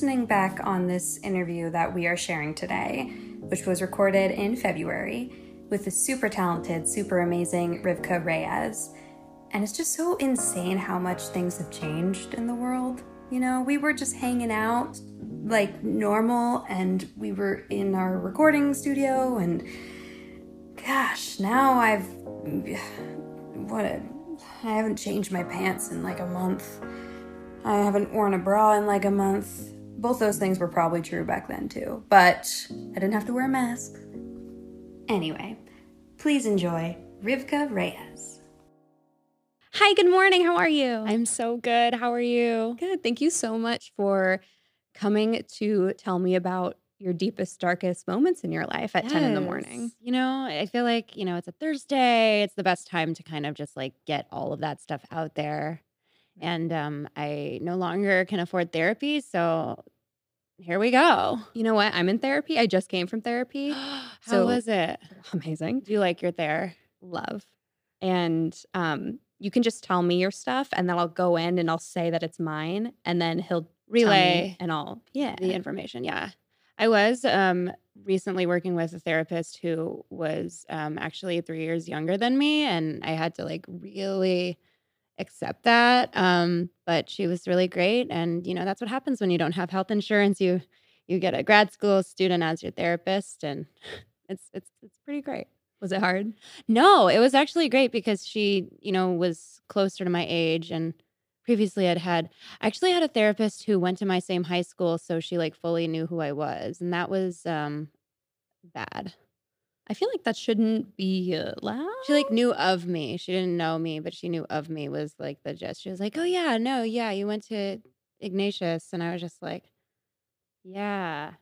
Listening back on this interview that we are sharing today, which was recorded in February with the super talented, super amazing Rivkah Reyes. And it's just so insane how much things have changed in the world. You know, we were just hanging out like normal and we were in our recording studio and gosh, now I've what a, I haven't changed my pants in like a month. I haven't worn a bra in like a month. Both those things were probably true back then too, but I didn't have to wear a mask. Anyway, please enjoy Rivkah Reyes. Hi, good morning. How are you? I'm so good. How are you? good. Thank you so much for coming to tell me about your deepest, darkest moments in your life at 10 in the morning. You know, I feel like, you know, it's a Thursday. It's the best time to kind of just like get all of that stuff out there. And um, I no longer can afford therapy. So here we go. You know what? I'm in therapy. I just came from therapy. How So- was it? Amazing. Do you like your there? Love. And um, you can just tell me your stuff and then I'll go in and I'll say that it's mine. And then he'll Relay and I'll, yeah. the information. Yeah. I was um, recently working with a therapist who was um, actually three years younger than me. And I had to like really accept that. Um, but she was really great. And, you know, that's what happens when you don't have health insurance. You, you get a grad school student as your therapist and it's, it's, it's pretty great. Was it hard? No, it was actually great because she, you know, was closer to my age and previously I'd had I actually had a therapist who went to my same high school so she like fully knew who I was and that was um bad. I feel like that shouldn't be allowed. She like knew of me. She didn't know me, but she knew of me was like the gist. She was like, "Oh yeah, no, yeah, you went to Ignatius." And I was just like, "Yeah."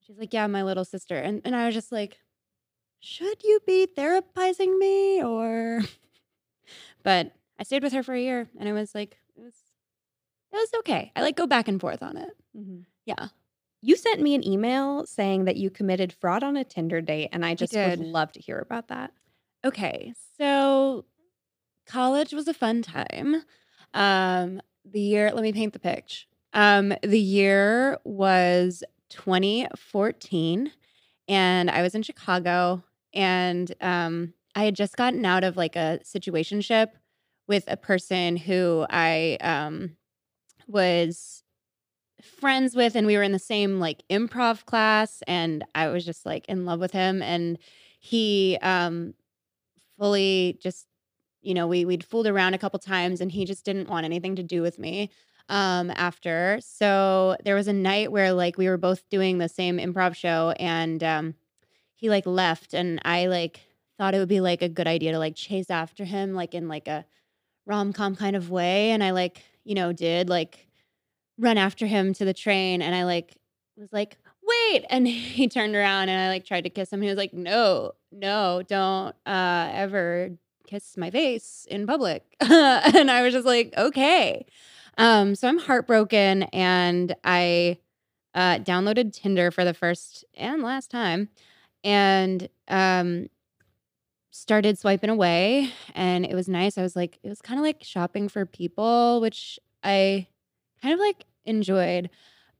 She's like, "Yeah, my little sister." And and I was just like, "Should you be therapizing me or But I stayed with her for a year and it was like it was it was okay. I like go back and forth on it. Mhm. Yeah. You sent me an email saying that you committed fraud on a Tinder date, and I just would love to hear about that. Okay, so college was a fun time. Um, the year, let me paint the picture. Um, the year was 2014, and I was in Chicago, and um, I had just gotten out of like a situationship with a person who I um was friends with and we were in the same like improv class and I was just like in love with him and he um fully just you know we we'd fooled around a couple times and he just didn't want anything to do with me um after. So there was a night where like we were both doing the same improv show and um he like left and I like thought it would be like a good idea to like chase after him like in like a rom-com kind of way and I like you know did like run after him to the train and I like was like, wait. And he turned around and I like tried to kiss him. He was like, no, no, don't uh ever kiss my face in public. and I was just like, okay. Um, so I'm heartbroken and I uh downloaded Tinder for the first and last time and um started swiping away and it was nice. I was like, it was kind of like shopping for people, which I kind of like enjoyed.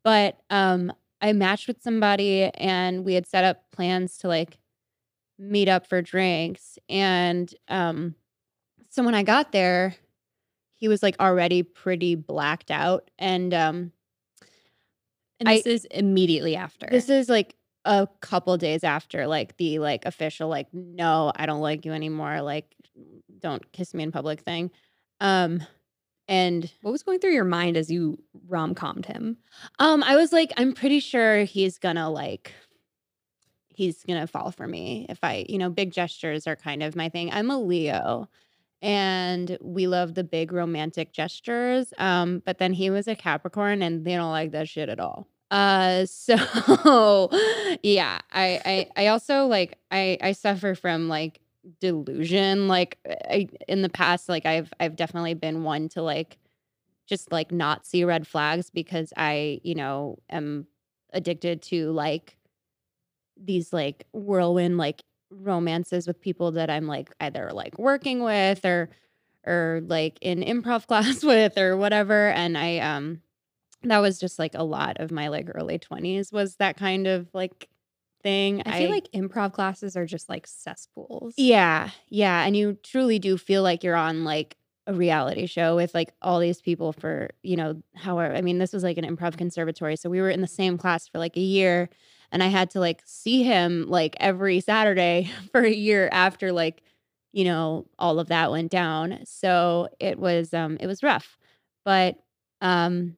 But um I matched with somebody and we had set up plans to like meet up for drinks. And um so when I got there, he was like already pretty blacked out. And um And I- this is immediately after. this is like a couple days after like the like official like no, I don't like you anymore, like don't kiss me in public thing. Um and what was going through your mind as you rom commed him? Um, I was like, I'm pretty sure he's gonna like he's gonna fall for me if I, you know, big gestures are kind of my thing. I'm a Leo and we love the big romantic gestures. Um, but then he was a Capricorn and they don't like that shit at all. Uh so yeah, I I I also like I I suffer from like delusion like I in the past like I've I've definitely been one to like just like not see red flags because I, you know, am addicted to like these like whirlwind like romances with people that I'm like either like working with or or like in improv class with or whatever and I um that was just like a lot of my like early 20s was that kind of like thing. I feel like improv classes are just like cesspools. Yeah, yeah, and you truly do feel like you're on like a reality show with like all these people for, you know, however, I mean, this was like an improv conservatory, so we were in the same class for like a year and I had to like see him like every Saturday for a year after like, you know, all of that went down. So it was um it was rough. But um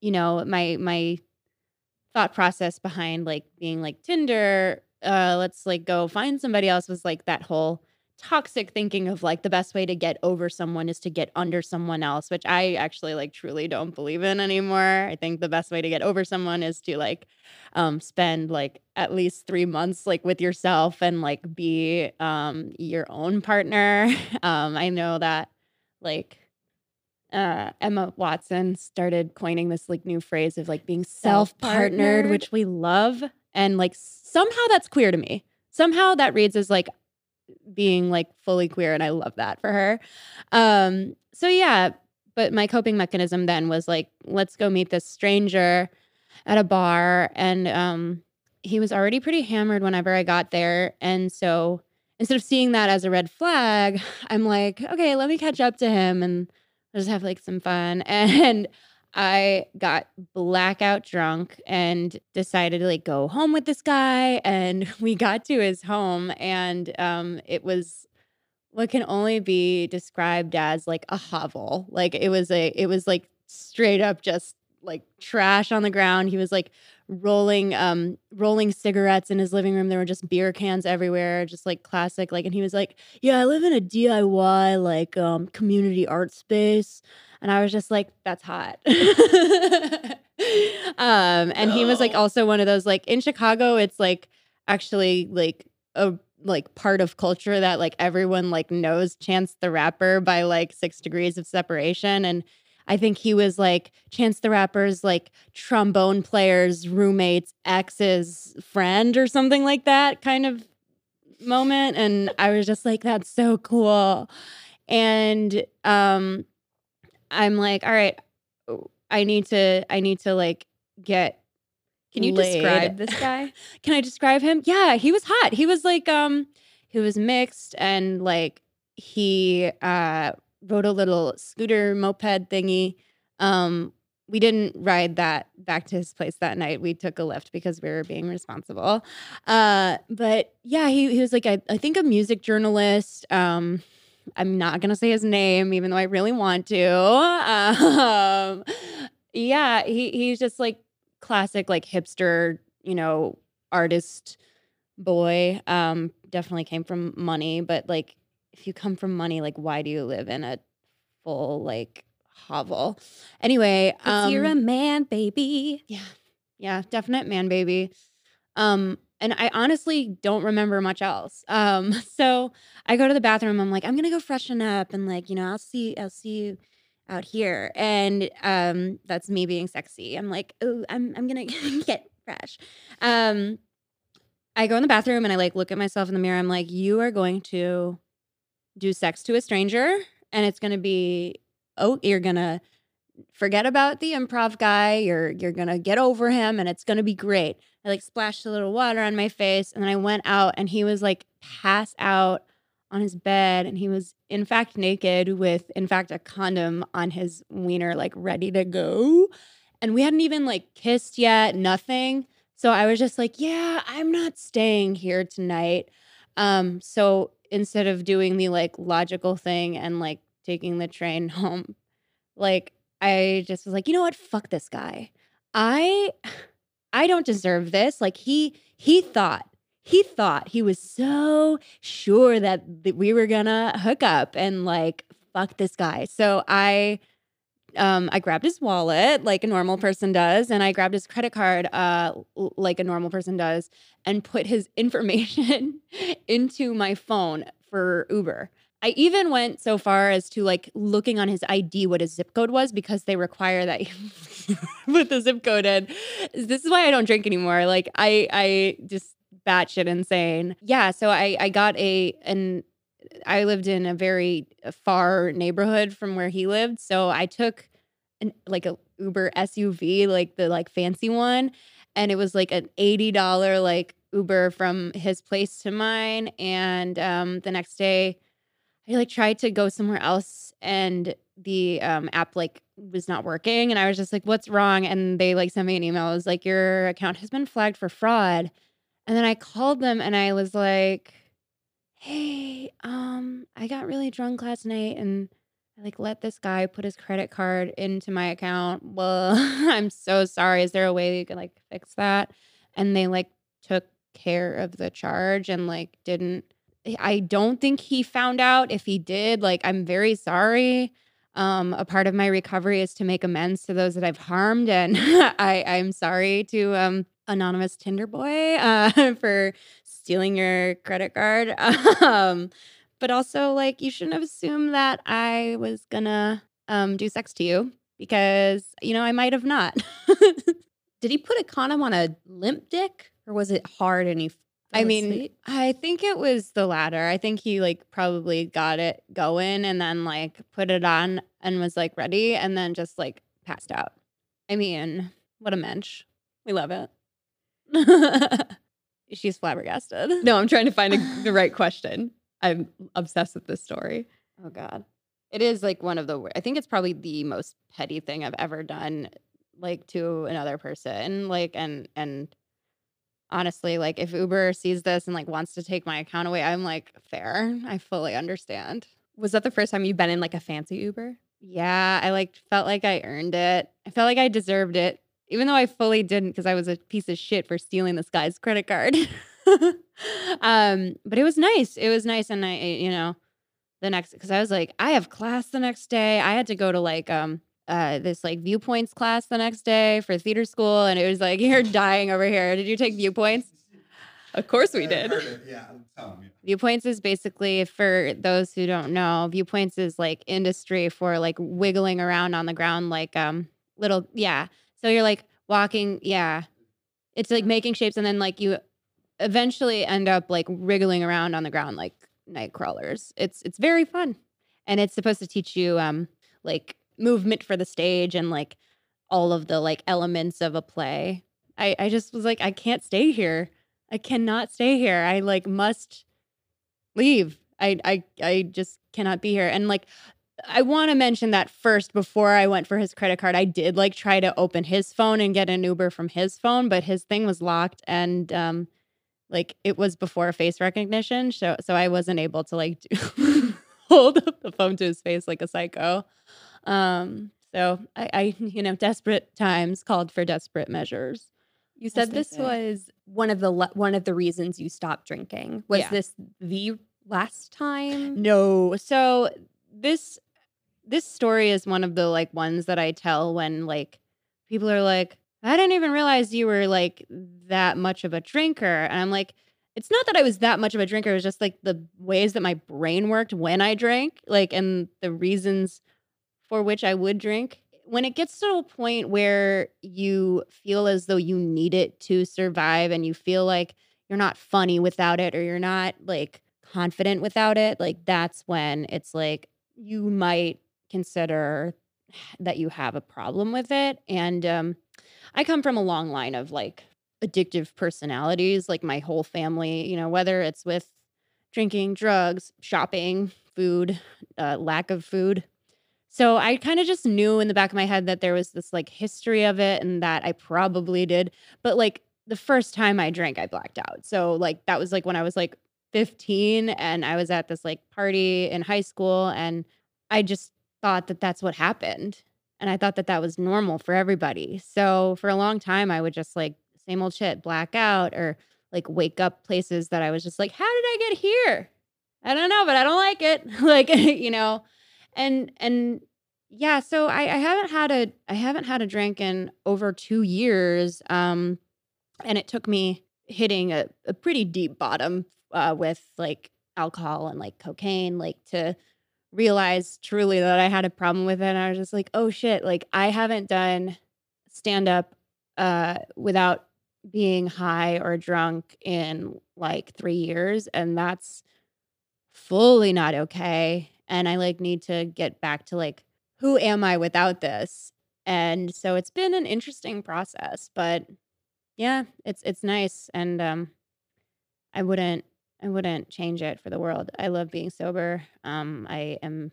you know, my my thought process behind like being like Tinder, uh, let's like go find somebody else was like that whole toxic thinking of like the best way to get over someone is to get under someone else, which I actually like truly don't believe in anymore. I think the best way to get over someone is to like um spend like at least 3 months like with yourself and like be um your own partner. um I know that like uh, Emma Watson started coining this like new phrase of like being self partnered, which we love. And like somehow that's queer to me. Somehow that reads as like being like fully queer. And I love that for her. Um, so yeah, but my coping mechanism then was like, let's go meet this stranger at a bar. And um, he was already pretty hammered whenever I got there. And so instead of seeing that as a red flag, I'm like, okay, let me catch up to him and just have like some fun. And I got blackout drunk and decided to like go home with this guy. And we got to his home and um it was what can only be described as like a hovel. Like it was a it was like straight up just like trash on the ground. He was like rolling um rolling cigarettes in his living room. There were just beer cans everywhere, just like classic like and he was like, "Yeah, I live in a DIY like um community art space." And I was just like, "That's hot." um and he was like also one of those like in Chicago it's like actually like a like part of culture that like everyone like knows Chance the Rapper by like 6 degrees of separation and I think he was like Chance the Rapper's like trombone player's roommate's ex's friend or something like that kind of moment. And I was just like, that's so cool. And um I'm like, all right, I need to, I need to like get Can you laid. describe this guy? Can I describe him? Yeah, he was hot. He was like um he was mixed and like he uh rode a little scooter moped thingy. Um we didn't ride that back to his place that night. We took a Lyft because we were being responsible. Uh but yeah, he he was like I, I think a music journalist. Um I'm not gonna say his name, even though I really want to. Um, yeah, he he's just like classic, like hipster, you know, artist boy. Um, definitely came from money, but like, if you come from money, like, why do you live in a full like hovel? Anyway, um, you're a man, baby. yeah, yeah, definite man baby. Um, and I honestly don't remember much else. Um, so I go to the bathroom. I'm like, I'm gonna go freshen up, and like, you know, I'll see, I'll see you out here. And um, that's me being sexy. I'm like, oh, I'm, I'm gonna get fresh. Um, I go in the bathroom and I like look at myself in the mirror. I'm like, you are going to do sex to a stranger, and it's gonna be, oh, you're gonna forget about the improv guy. You're you're gonna get over him, and it's gonna be great. I like splashed a little water on my face, and then I went out, and he was like pass out on his bed, and he was in fact naked with in fact a condom on his wiener, like ready to go. And we hadn't even like kissed yet, nothing. So I was just like, yeah, I'm not staying here tonight. Um, so instead of doing the like logical thing and like taking the train home, like I just was like, you know what? Fuck this guy. I I don't deserve this. Like he he thought he thought he was so sure that th- we were gonna hook up and like fuck this guy. So I um I grabbed his wallet like a normal person does and I grabbed his credit card uh like a normal person does and put his information into my phone for Uber. I even went so far as to like looking on his ID what his zip code was because they require that you put the zip code in. This is why I don't drink anymore. Like I I just batshit insane. Yeah, so I I got a an I lived in a very far neighborhood from where he lived, so I took an like a Uber SUV, like the like fancy one, and it was like an $80 like Uber from his place to mine and um the next day I like tried to go somewhere else and the um app like was not working and I was just like what's wrong? And they like sent me an email it was like your account has been flagged for fraud and then I called them and I was like hey um I got really drunk last night and I like let this guy put his credit card into my account. Well, I'm so sorry. Is there a way you could like fix that? And they like took care of the charge and like didn't I don't think he found out. If he did, like I'm very sorry. Um, a part of my recovery is to make amends to those that I've harmed, and I I'm sorry to um anonymous Tinder boy uh, for stealing your credit card. um, but also like you shouldn't have assumed that I was gonna um do sex to you because you know I might have not. Did he put a condom on a limp dick or was it hard and he I mean, asleep? I think it was the latter. I think he like probably got it going and then like put it on and was like ready and then just like passed out. I mean, what a mensch. We love it. She's flabbergasted. No, I'm trying to find a, the right question. I'm obsessed with this story. Oh God. It is like one of the I think it's probably the most petty thing I've ever done like to another person. Like and and honestly, like if Uber sees this and like wants to take my account away, I'm like, fair. I fully understand. Was that the first time you've been in like a fancy Uber? Yeah, I like felt like I earned it. I felt like I deserved it, even though I fully didn't because I was a piece of shit for stealing this guy's credit card. um, but it was nice. It was nice, and I, you know, the next because I was like, I have class the next day. I had to go to like um uh this like viewpoints class the next day for theater school, and it was like you're dying over here. Did you take viewpoints? Of course we did. Yeah, tell 'em, yeah. Viewpoints is basically for those who don't know, viewpoints is like industry for like wiggling around on the ground like um little yeah. So you're like walking, yeah. It's like making shapes and then like you eventually end up like wriggling around on the ground like night crawlers. It's it's very fun. And it's supposed to teach you um like movement for the stage and like all of the like elements of a play. I I just was like I can't stay here. I cannot stay here. I like must leave. I I I just cannot be here. And like I want to mention that first before I went for his credit card, I did like try to open his phone and get an Uber from his phone, but his thing was locked and um like it was before face recognition, so so I wasn't able to like do, hold up the phone to his face like a psycho. Um so I, I you know desperate times called for desperate measures. You said they this was one of the le- one of the reasons you stopped drinking. Was Yeah. this the last time? No. So this this story is one of the like ones that I tell when like people are like, I didn't even realize you were like that much of a drinker. And I'm like, it's not that I was that much of a drinker. It was just like the ways that my brain worked when I drank, like and the reasons for which I would drink. When it gets to a point where you feel as though you need it to survive and you feel like you're not funny without it or you're not like confident without it, like that's when it's like you might consider that you have a problem with it. And um, I come from a long line of like addictive personalities, like my whole family, you know, whether it's with drinking, drugs, shopping, food, uh, lack of food. So I kind of just knew in the back of my head that there was this like history of it and that I probably did. But like the first time I drank, I blacked out. So like that was like when I was like 15 and I was at this like party in high school and I just thought that that's what happened. And I thought that that was normal for everybody. So for a long time, I would just like same old shit, black out or like wake up places that I was just like, how did I get here? I don't know, but I don't like it. like, you know, and, and, yeah, so I, I haven't had a I haven't had a drink in over two years, um, and it took me hitting a, a pretty deep bottom uh, with like alcohol and like cocaine, like to realize truly that I had a problem with it. And I was just like, oh shit, like I haven't done stand up uh, without being high or drunk in like three years. And that's fully not okay. And I like need to get back to like, who am I without this? And so it's been an interesting process, but yeah, it's it's nice and um I wouldn't I wouldn't change it for the world. I love being sober. Um I am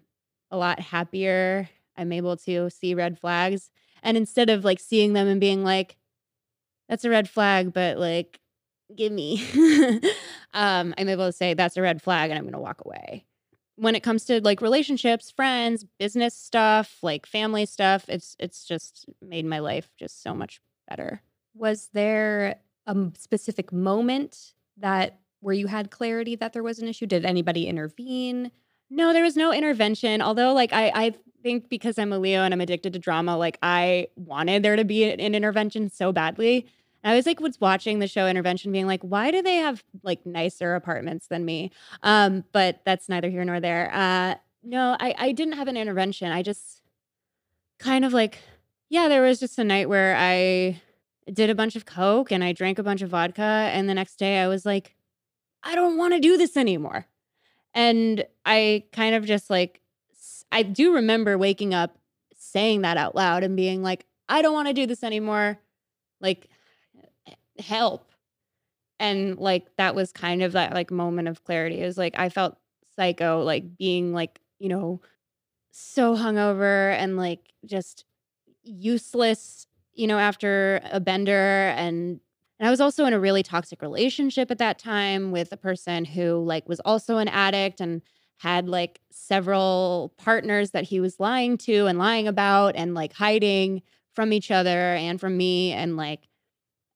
a lot happier. I'm able to see red flags and instead of like seeing them and being like that's a red flag, but like give me um I'm able to say that's a red flag and I'm going to walk away when it comes to like relationships, friends, business stuff, like family stuff, it's it's just made my life just so much better. Was there a specific moment that where you had clarity that there was an issue? Did anybody intervene? No, there was no intervention. Although, like, I, I think because I'm a Leo and I'm addicted to drama, like, I wanted there to be an, intervention so badly. And I was like, was watching the show Intervention, being like, why do they have like nicer apartments than me? Um, but that's neither here nor there. Uh, no, I, I didn't have an intervention. I just kind of like, yeah, there was just a night where I did a bunch of coke and I drank a bunch of vodka, and the next day I was like, I don't want to do this anymore. And I kind of just like, I do remember waking up saying that out loud and being like, I don't want to do this anymore. Like, help. And like, that was kind of that like moment of clarity. It was like, I felt psycho, like being like, you know, so hungover and like just useless, you know, after a bender and and I was also in a really toxic relationship at that time with a person who like was also an addict and had like several partners that he was lying to and lying about and like hiding from each other and from me and like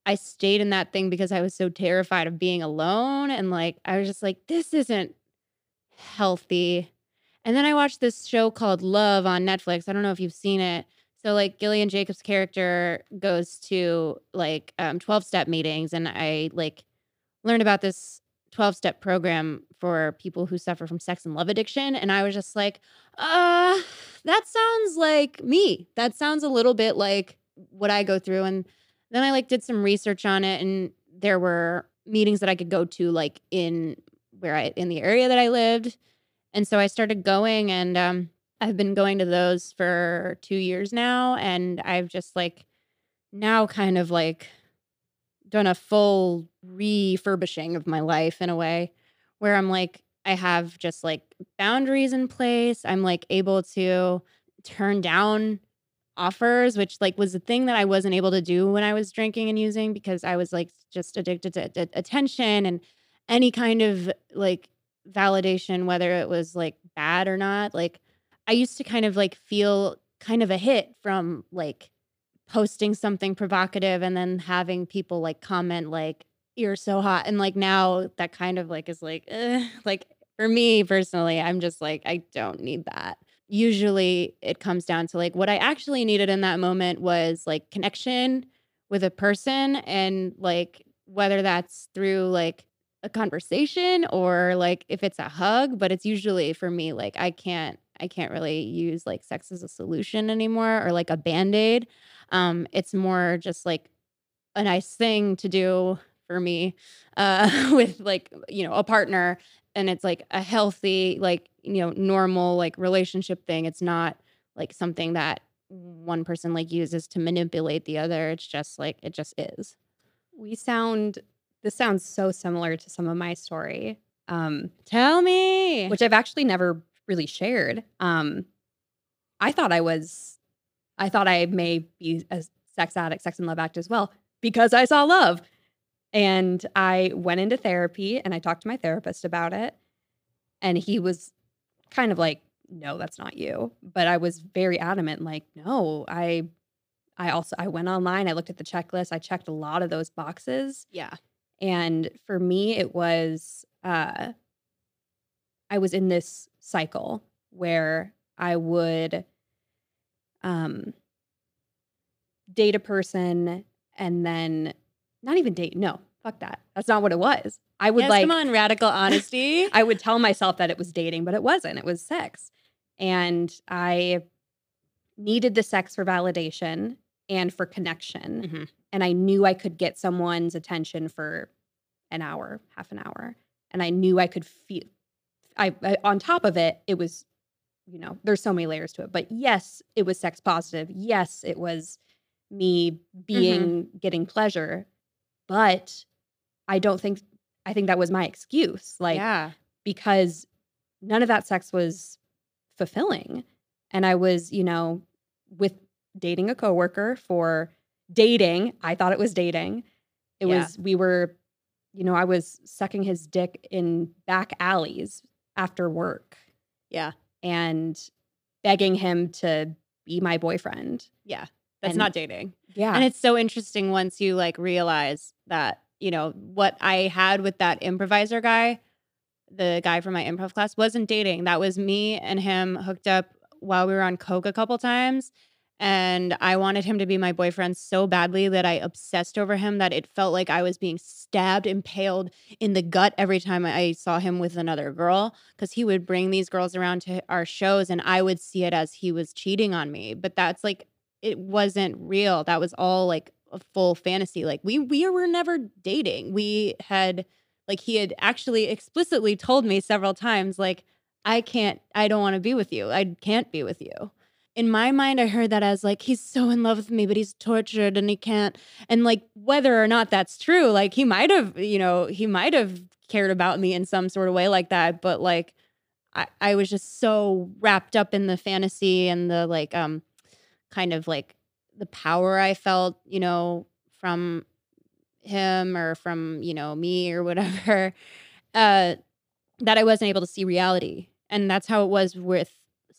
I stayed in that thing because I was so terrified of being alone and like I was just like this isn't healthy. And then I watched this show called Love on Netflix. I don't know if you've seen it. So like Gillian Jacobs' character goes to like um 12 step meetings and I like learned about this 12 step program for people who suffer from sex and love addiction and I was just like, "Uh, that sounds like me. That sounds a little bit like what I go through." And then I like did some research on it and there were meetings that I could go to like in where I in the area that I lived. And so I started going and um I've been going to those for 2 years now and I've just like now kind of like done a full refurbishing of my life in a way where I'm like I have just like boundaries in place. I'm like able to turn down offers which like was the thing that I wasn't able to do when I was drinking and using because I was like just addicted to attention and any kind of like validation whether it was like bad or not like I used to kind of like feel kind of a hit from like posting something provocative and then having people like comment like you're so hot and like now that kind of like is like eh, like for me personally i'm just like i don't need that. Usually it comes down to like what i actually needed in that moment was like connection with a person and like whether that's through like a conversation or like if it's a hug but it's usually for me like i can't i can't really use like sex as a solution anymore or like a band-aid. Um it's more just like a nice thing to do for me uh with like you know a partner and it's like a healthy like you know normal like relationship thing. It's not like something that one person like uses to manipulate the other. It's just like it just is. We sound this sounds so similar to some of my story. Um tell me! which I've actually never really shared. Um, I thought I was, I thought I may be a sex addict, sex and love addict as well because I saw love. And I went into therapy and I talked to my therapist about it. And he was kind of like, no, that's not you. But I was very adamant, like, no, I, I also, I went online, I looked at the checklist, I checked a lot of those boxes. yeah And for me, it was uh, I was in this cycle where I would um, date a person and then not even date. No, fuck that. That's not what it was. I would yes, like come on radical honesty I would tell myself that it was dating, but it wasn't. It was sex. And I needed the sex for validation and for connection. Mhm. And I knew I could get someone's attention for an hour, half an hour. And I knew I could feel I, I on top of it, it was you know, there's so many layers to it. But yes, it was sex positive. Yes, it was me mm-hmm. being getting pleasure. But I don't think I think that was my excuse. Like yeah. because none of that sex was fulfilling. And I was, you know, with dating a coworker for dating. I thought it was dating. It Yeah. was we were, you know, I was sucking his dick in back alleys after work Yeah. and begging him to be my boyfriend. Yeah. That's And- not dating. Yeah. And it's so interesting once you like realize that, you know, what I had with that improviser guy, the guy from my improv class, wasn't dating. That was me and him hooked up while we were on Coke a couple times. And I wanted him to be my boyfriend so badly that I obsessed over him that it felt like I was being stabbed, impaled in the gut every time I saw him with another girl. Cause he would bring these girls around to our shows and I would see it as he was cheating on me. But that's like it wasn't real. That was all like a full fantasy. Like we we were never dating. We had like he had actually explicitly told me several times like I can't I don't want to be with you. I can't be with you. In my mind I heard that as like he's so in love with me but he's tortured and he can't and like whether or not that's true like he might have you know he might have cared about me in some sort of way like that but like I, I was just so wrapped up in the fantasy and the like um kind of like the power I felt, you know, from him or from, you know, me or whatever, uh, that I wasn't able to see reality. And that's how it was with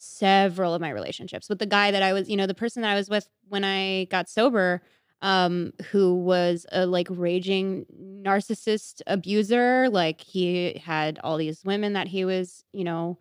several of my relationships. With the guy that I was, you know, the person that I was with when I got sober, um, who was a like raging narcissist abuser. Like he had all these women that he was, you know,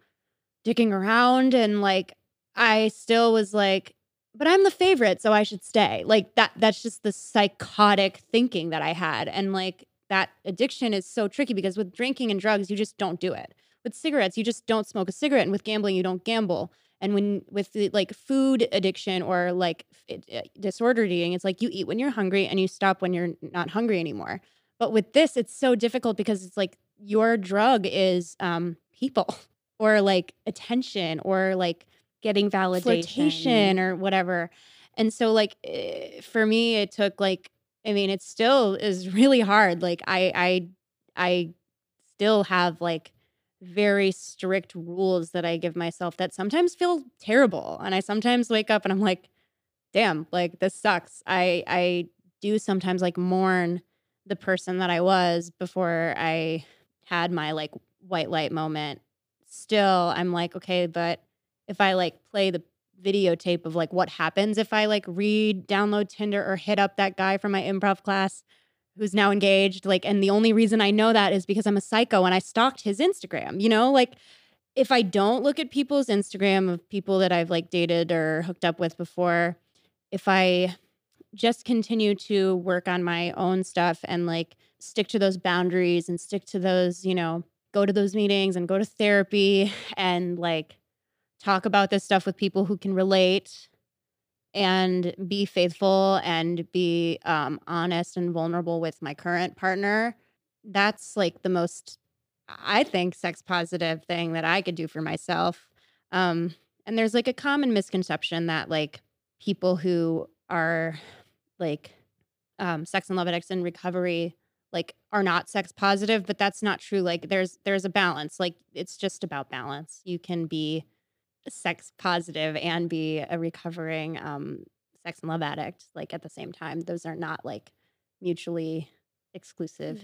dicking around and like I still was like, but I'm the favorite, so I should stay. Like that that's just the psychotic thinking that I had. And like that addiction is so tricky because with drinking and drugs, you just don't do it. With cigarettes, you just don't smoke a cigarette. And with gambling, you don't gamble. And when with the, like food addiction or like f- uh, disordered eating, it's like you eat when you're hungry and you stop when you're not hungry anymore. But with this, it's so difficult because it's like your drug is um, people or like attention or like Getting validation. or whatever. And so like eh, for me it took like I mean it still is really hard. Like I I I still have like very strict rules that I give myself that sometimes feel terrible and I sometimes wake up and I'm like damn, like this sucks. I I do sometimes like mourn the person that I was before I had my like white light moment. Still, I'm like, okay, but if I like play the videotape of like what happens if I like read, download Tinder or hit up that guy from my improv class who's now engaged, like, and the only reason I know that is because I'm a psycho and I stalked his Instagram, you know, like if I don't look at people's Instagram of people that I've like dated or hooked up with before, if I just continue to work on my own stuff and like stick to those boundaries and stick to those, you know, go to those meetings and go to therapy and like talk about this stuff with people who can relate and be faithful and be um, honest and vulnerable with my current partner. That's like the most, I think, sex positive thing that I could do for myself. Um, and there's like a common misconception that like people who are like um, sex and love addicts in recovery like are not sex positive but that's not true like there's there's a balance like it's just about balance you can be sex positive and be a recovering um sex and love addict like at the same time those are not like mutually exclusive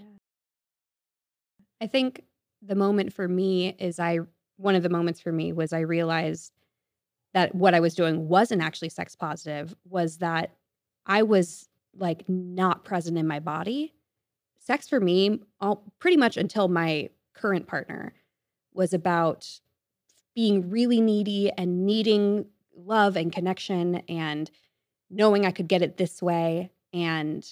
I think the moment for me is I one of the moments for me was I realized that what I was doing wasn't actually sex positive was that I was like not present in my body. Sex for me, all, pretty much until my current partner, was about being really needy and needing love and connection and knowing I could get it this way. And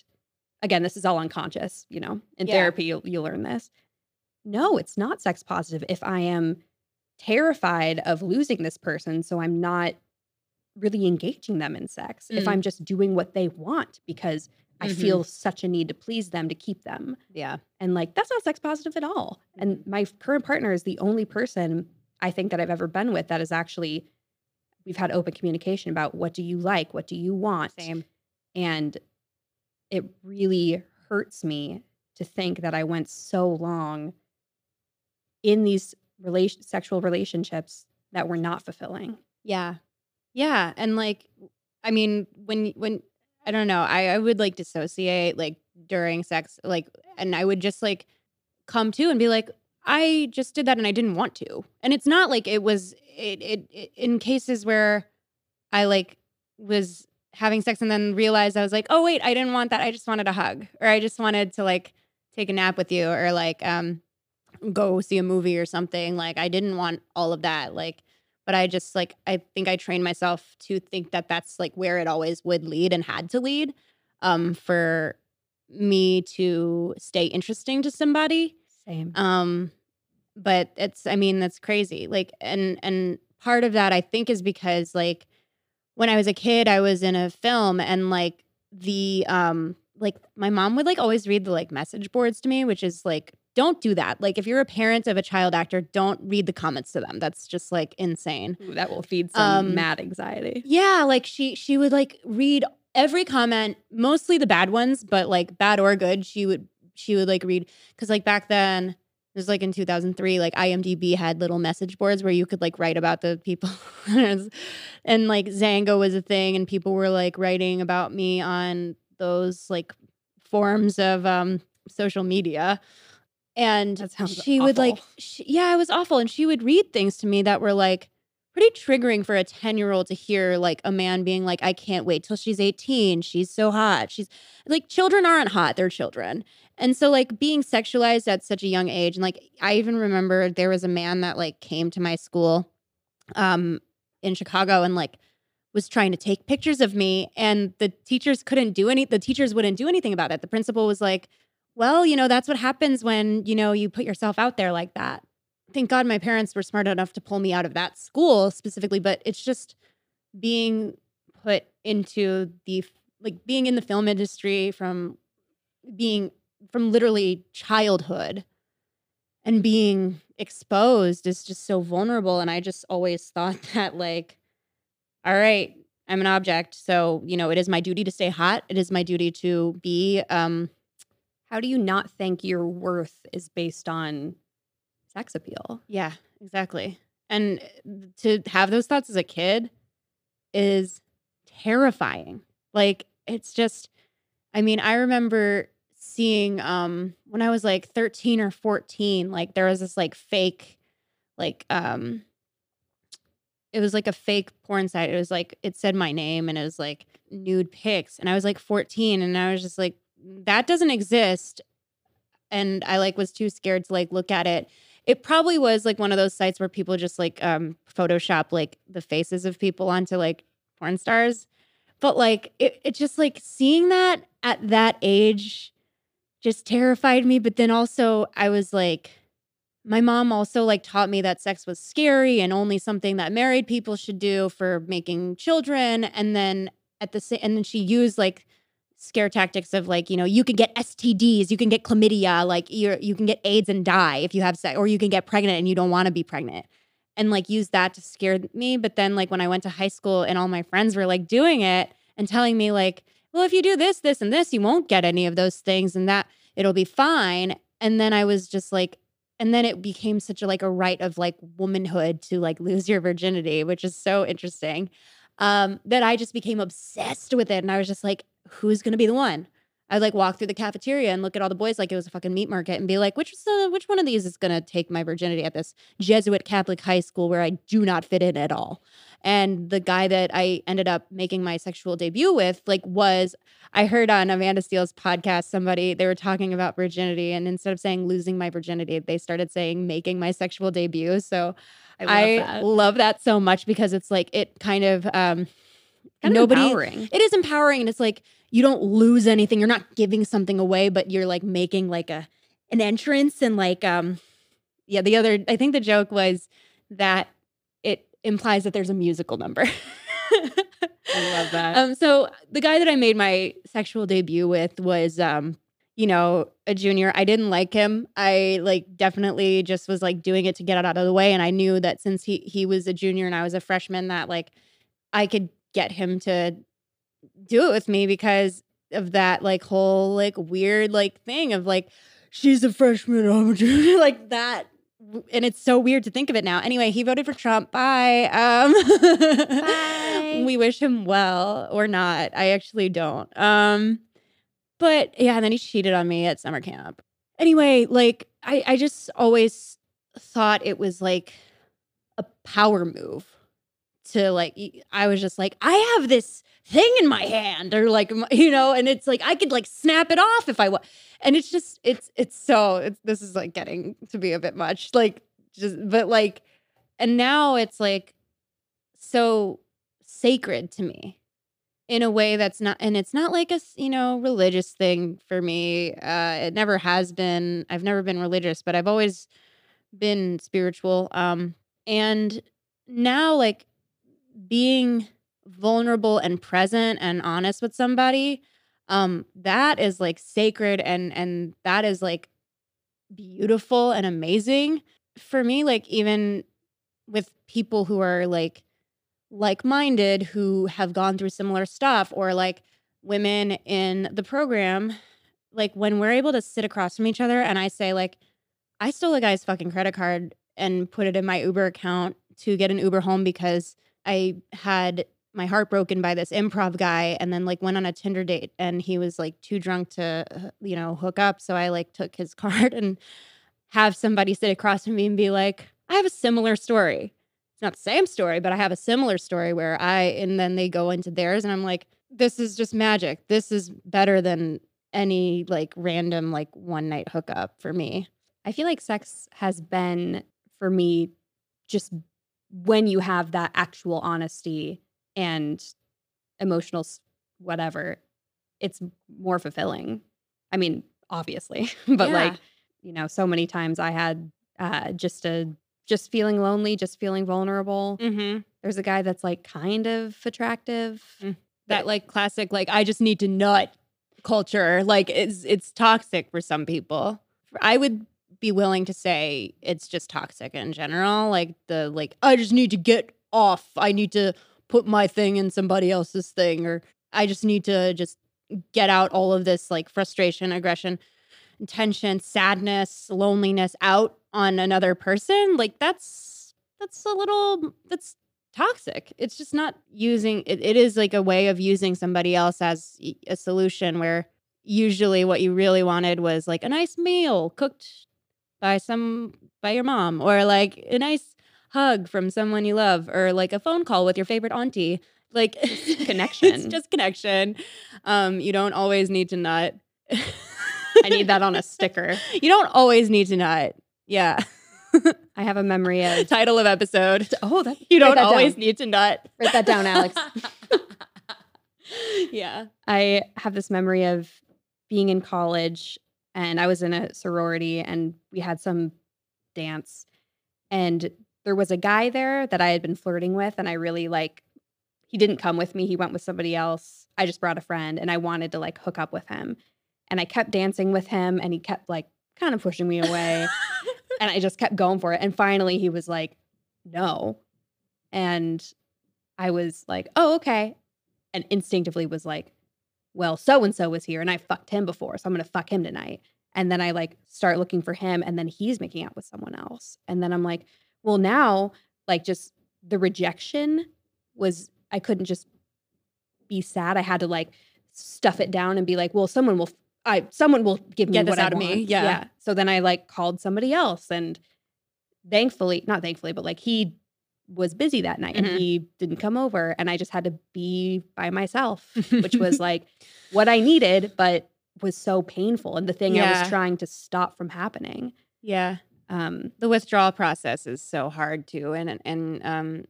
again, this is all unconscious, you know, in Yeah. therapy, you'll, you'll learn this. No, it's not sex positive if I am terrified of losing this person. So I'm not really engaging them in sex. If Mm. I'm just doing what they want because I Mhm. feel such a need to please them to keep them. yeah And like, that's not sex positive at all. And my current partner is the only person I think that I've ever been with that is actually we've had open communication about what do you like, what do you want. Same. And it really hurts me to think that I went so long in these relation sexual relationships that were not fulfilling. Yeah. Yeah. And like, I mean, when, when, I don't know, I, I would like dissociate like during sex, like, and I would just like come to and be like, I just did that and I didn't want to. And it's not like it was, it, it, it in cases where I like was having sex and then realized I was like, oh, wait, I didn't want that. I just wanted a hug or I just wanted to like take a nap with you or like, um, go see a movie or something. Like I didn't want all of that. Like, but I just like I think I trained myself to think that that's like where it always would lead and had to lead um for me to stay interesting to somebody. Same. Um but it's I mean that's crazy. Like and and part of that I think is because like when I was a kid I was in a film and like the um like my mom would like always read the like message boards to me which is like don't do that. Like if you're a parent of a child actor, don't read the comments to them. That's just like insane. Ooh, that will feed some Um, mad anxiety. Yeah, like she she would like read every comment, mostly the bad ones, but like bad or good, she would she would like read cuz like back then it was like in 2003 like IMDb had little message boards where you could like write about the people. And like Xanga was a thing and people were like writing about me on those like forms of um social media. And she would like she, yeah it was awful. And she would read things to me that were like pretty triggering for a 10 year old to hear like a man being like i can't wait till she's 18 she's so hot. She's like children aren't hot they're children and so like being sexualized at such a young age and like i even remember there was a man that like came to my school um in chicago and like was trying to take pictures of me and the teachers couldn't do any the teachers wouldn't do anything about it. The principal was like well you know that's what happens when you know you put yourself out there like that. Thank god my parents were smart enough to pull me out of that school specifically but it's just being put into the like being in the film industry from being from literally childhood and being exposed is just so vulnerable and i just always thought that like all right i'm an object so you know it is my duty to stay hot it is my duty to be um How do you not think your worth is based on sex appeal? Yeah, exactly. And to have those thoughts as a kid is terrifying. Like it's just I mean, I remember seeing um when I was like 13 or 14, like there was this like fake like um it was like a fake porn site. It was like it said my name and it was like nude pics. And I was like 14 and I was just like that doesn't exist. And I like was too scared to like look at it. It probably was like one of those sites where people just like um photoshop like the faces of people onto like porn stars. But like it, it just like seeing that at that age just terrified me but then also i was like my mom also like taught me that sex was scary and only something that married people should do for making children and then at the same and then she used like scare tactics of like you know you can get STDs, you can get chlamydia, like you you can get AIDS and die if you have sex, or you can get pregnant and you don't want to be pregnant, and like use that to scare me. But then like when I went to high school and all my friends were like doing it and telling me like, well, if you do this, this, and this, you won't get any of those things, and that it'll be fine. And then I was just like, and then it became such a like a right of like womanhood to like lose your virginity, which is so interesting. Um, that I just became obsessed with it, and I was just like, who's gonna be the one? I'd like walk through the cafeteria and look at all the boys like it was a fucking meat market and be like, which uh, which one of these is gonna take my virginity at this Jesuit Catholic high school where I do not fit in at all? And the guy that I ended up making my sexual debut with, like, was I heard on Amanda Seales' podcast somebody they were talking about virginity, and instead of saying losing my virginity, they started saying making my sexual debut. So I love I that. love that so much because it's like it kind of um Kind of nobody empowering. it is empowering and it's like you don't lose anything you're not giving something away but you're like making like a an entrance and like um yeah the other i think the joke was that implies that there's a musical number I love that. um so the guy that i made my sexual debut with was um you know, a junior. I didn't like him. I like definitely just was like doing it to get it out of the way. And I knew that since he he was a junior and I was a freshman, that like I could get him to do it with me because of that like whole like weird like thing of like she's a freshman, I'm a junior, like that. And it's so weird to think of it now. Anyway, he voted for Trump. Bye. Um, Bye. we wish him well or not. I actually don't. Um, but yeah, and then he cheated on me at summer camp. Anyway, like I, I just always thought it was like a power move to like I was just like I have this thing in my hand or like you know and it's like I could like snap it off if I want and it's just it's it's so it's this is like getting to be a bit much like just but like and now it's like so sacred to me in a way that's not and it's not like a you know religious thing for me uh it never has been i've never been religious but i've always been spiritual um and now like being vulnerable and present and honest with somebody um that is like sacred and and that is like beautiful and amazing. For me like even with people who are like like-minded who have gone through similar stuff or like women in the program like when we're able to sit across from each other and I say like I stole a guy's fucking credit card and put it in my Uber account to get an Uber home because I had my heart broken by this improv guy and then like went on a Tinder date and he was like too drunk to you know hook up so I like took his card and have somebody sit across from me and be like I have a similar story. It's not the same story, but I have a similar story where I and then they go into theirs and I'm like this is just magic. This is better than any like random like one night hookup for me. I feel like sex has been for me just when you have that actual honesty and emotional whatever, it's more fulfilling. I mean, obviously, but Yeah. like, you know, so many times I had uh just a just feeling lonely, just feeling vulnerable. Mm-hmm. There's a guy that's like kind of attractive. that like classic like I just need to nut culture like it's it's toxic for some people. I would be willing to say it's just toxic in general like the like I just need to get off. I need to put my thing in somebody else's thing or I just need to just get out all of this like frustration, aggression, tension, sadness, loneliness out on another person. Like that's that's a little that's toxic. It's just not using it, it is like a way of using somebody else as a solution where usually what you really wanted was like a nice meal cooked by some by your mom or like a nice hug from someone you love or like a phone call with your favorite auntie. Like it's connection. just connection. Um you don't always need to nut. I need that on a sticker. You don't always need to nut. Yeah. I have a memory of Title of episode. oh, that You don't that always down. need to nut. Write that down, Alex. yeah. I have this memory of being in college and I was in a sorority and we had some dance and there was a guy there that I had been flirting with and I really like he didn't come with me, he went with somebody else. I just brought a friend and I wanted to like hook up with him. And I kept dancing with him and he kept like kind of pushing me away and I just kept going for it and finally he was like no. And I was like, "Oh, okay." And instinctively was like, well, so and so was here and I fucked him before, so I'm gonna fuck him tonight. And then I like start looking for him, and then he's making out with someone else. And then I'm like, well, now like just the rejection was I couldn't just be sad. I had to like stuff it down and be like, well, someone will I someone will give me Get this what I out of me. want. Yeah. So then I like called somebody else and thankfully, not thankfully, but like he was busy that night Mhm. and he didn't come over and I just had to be by myself, which was like what I needed, but was so painful and the thing I was trying to stop from happening. yeah. Um, The withdrawal process is so hard too. And and um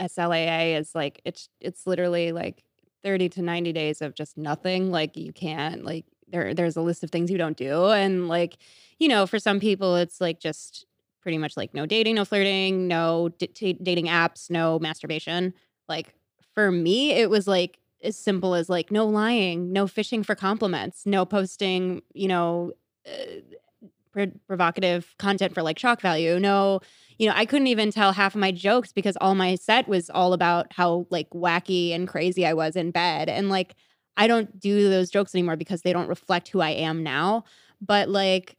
SLAA is like it's it's literally like 30 to 90 days of just nothing. Like you can't like there there's a list of things you don't do. And like, you know, for some people it's like just pretty much like no dating, no flirting, no dating apps, no masturbation. Like for me, it was like as simple as like no lying, no fishing for compliments, no posting, you know, uh, provocative content for like shock value, no you know, I couldn't even tell half of my jokes because all my set was all about how like wacky and crazy I was in bed. And like, I don't do those jokes anymore because they don't reflect who I am now. But like,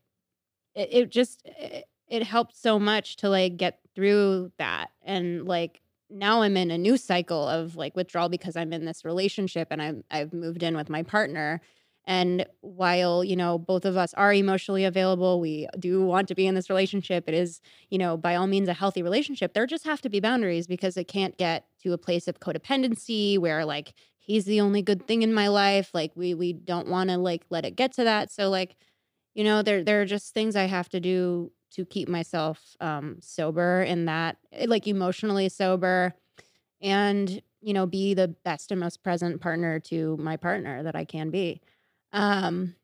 it, it just, it, it helped so much to like get through that. And like, now I'm in a new cycle of like withdrawal because I'm in this relationship and I'm I've moved in with my partner and while, you know, both of us are emotionally available, we do want to be in this relationship. It is, you know, by all means a healthy relationship. There just have to be boundaries because it can't get to a place of codependency where like he's the only good thing in my life. Like we we don't want to like let it get to that. So like, you know, there there are just things I have to do to keep myself um sober in that eh, like emotionally sober and you know be the best and most present partner to my partner that I can be. Um,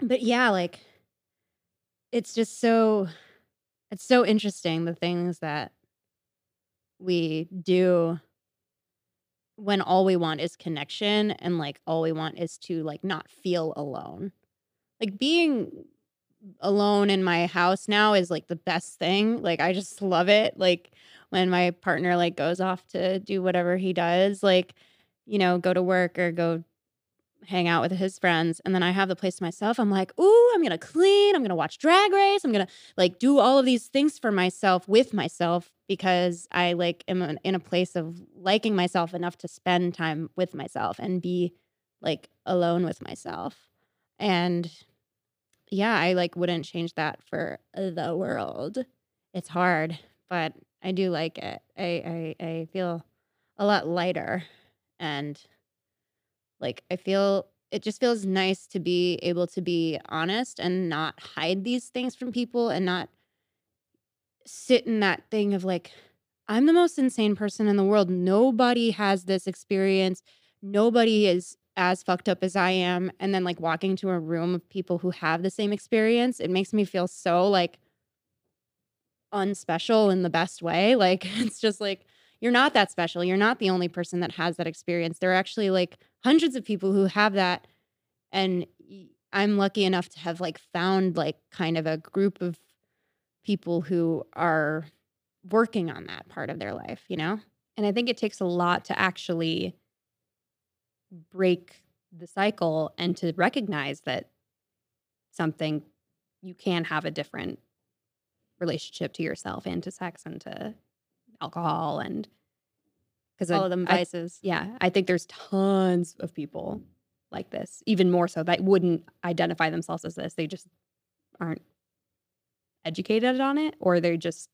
but yeah, like it's just so it's so interesting the things that we do when all we want is connection and like all we want is to like not feel alone. Like being alone in my house now is like the best thing. Like I just love it. Like when my partner like goes off to do whatever he does, like you know, go to work or go hang out with his friends and then I have the place to myself, I'm like, ooh, I'm gonna clean, I'm gonna watch drag race, I'm gonna like do all of these things for myself with myself because I like am in a place of liking myself enough to spend time with myself and be like alone with myself. And yeah, I like wouldn't change that for the world. It's hard, but I do like it. I I, I feel a lot lighter and like I feel it just feels nice to be able to be honest and not hide these things from people and not sit in that thing of like I'm the most insane person in the world. Nobody has this experience. Nobody is as fucked up as I am. And then like walking to a room of people who have the same experience, it makes me feel so like unspecial in the best way. Like it's just like you're not that special. You're not the only person that has that experience. There are actually like hundreds of people who have that. And I'm lucky enough to have like found like kind of a group of people who are working on that part of their life, you know? And I think it takes a lot to actually break the cycle and to recognize that something you can have a different relationship to yourself and to sex and to alcohol and because all of them I, vices. yeah, I think there's tons of people like this, even more so that wouldn't identify themselves as this. They just aren't educated on it, or they're just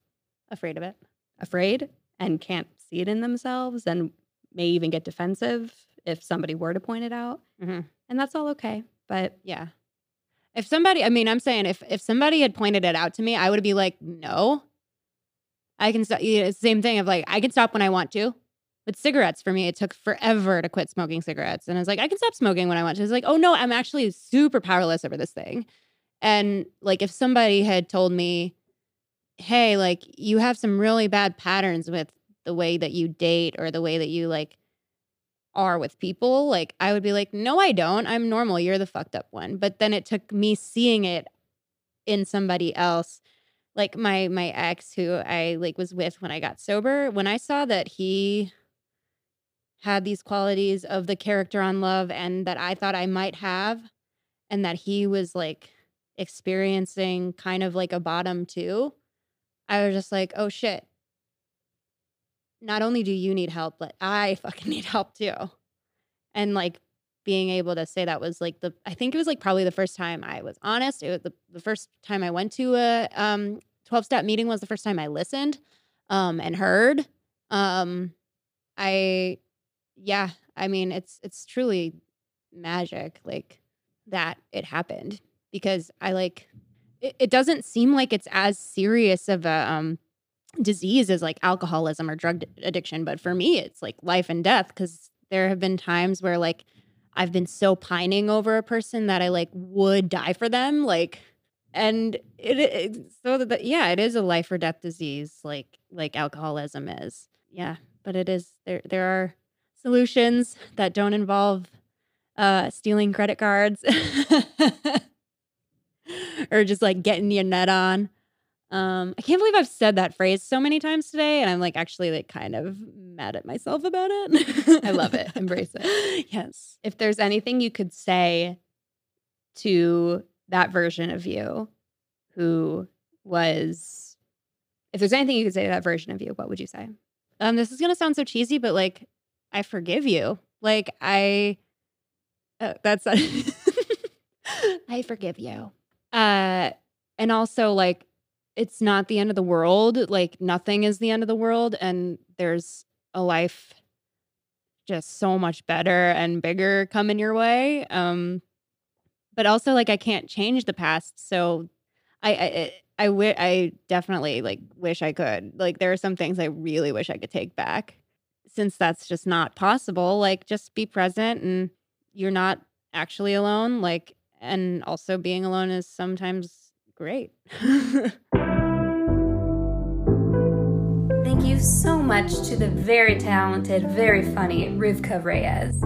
afraid of it, afraid and can't see it in themselves, and may even get defensive if somebody were to point it out. Mm-hmm. And that's all okay. But yeah, if somebody, I mean, I'm saying if if somebody had pointed it out to me, I would be like, no, I can stop. You know, same thing of like, I can stop when I want to. With cigarettes, for me, it took forever to quit smoking cigarettes. And I was like, I can stop smoking when I want to. It's like, oh no, I'm actually super powerless over this thing. And like, if somebody had told me, hey, like, you have some really bad patterns with the way that you date or the way that you like are with people, like, I would be like, no, I don't. I'm normal. You're the fucked up one. But then it took me seeing it in somebody else like my my ex who I like was with when I got sober, when I saw that he had these qualities of the character on love and that I thought I might have and that he was like experiencing kind of like a bottom too. I was just like, "Oh shit. Not only do you need help, but I fucking need help too." And like being able to say that was like the I think it was like probably the first time I was honest. It was the, the first time I went to a um 12 step meeting was the first time I listened um and heard. Um I yeah, I mean, it's it's truly magic like that it happened because I like it, it doesn't seem like it's as serious of a um disease as like alcoholism or drug addiction, but for me it's like life and death cuz there have been times where like I've been so pining over a person that I like would die for them like and it, it so that yeah, it is a life or death disease like like alcoholism is. Yeah, but it is there there are solutions that don't involve uh, stealing credit cards or just like getting your net on. Um, I can't believe I've said that phrase so many times today, and I'm like actually like kind of mad at myself about it. I love it. Embrace it. Yes. If there's anything you could say to that version of you who was if there's anything you could say to that version of you, what would you say? Um, this is gonna sound so cheesy, but like I forgive you. Like I uh, that's I forgive you. Uh and also like it's not the end of the world. Like nothing is the end of the world. And there's a life just so much better and bigger coming your way. Um, but also like I can't change the past. So I, I, I, w- I definitely like wish I could. Like there are some things I really wish I could take back. Since that's just not possible, like just be present and you're not actually alone. Like, and also being alone is sometimes great. Thank you so much to the very talented, very funny Rivkah Reyes.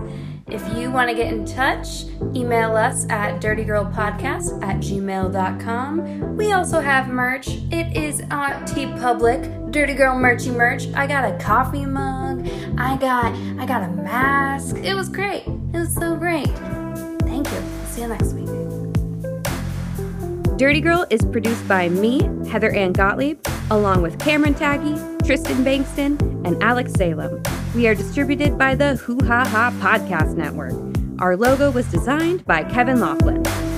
If you want to get in touch, email us at dirtygirlpodcast at gmail.com. We also have merch. It is on TeePublic, Dirty Girl Merchy merch. I got a coffee mug. I got I got a mask. It was great. It was so great. Thank you. See you next week. Dirty Girl is produced by me, Heather Ann Gottlieb, along with Cameron Tagge, Tristen Bankston, and Alex Salem. We are distributed by the Hoo Ha Ha Podcast Network. Our logo was designed by Kevin Laughlin.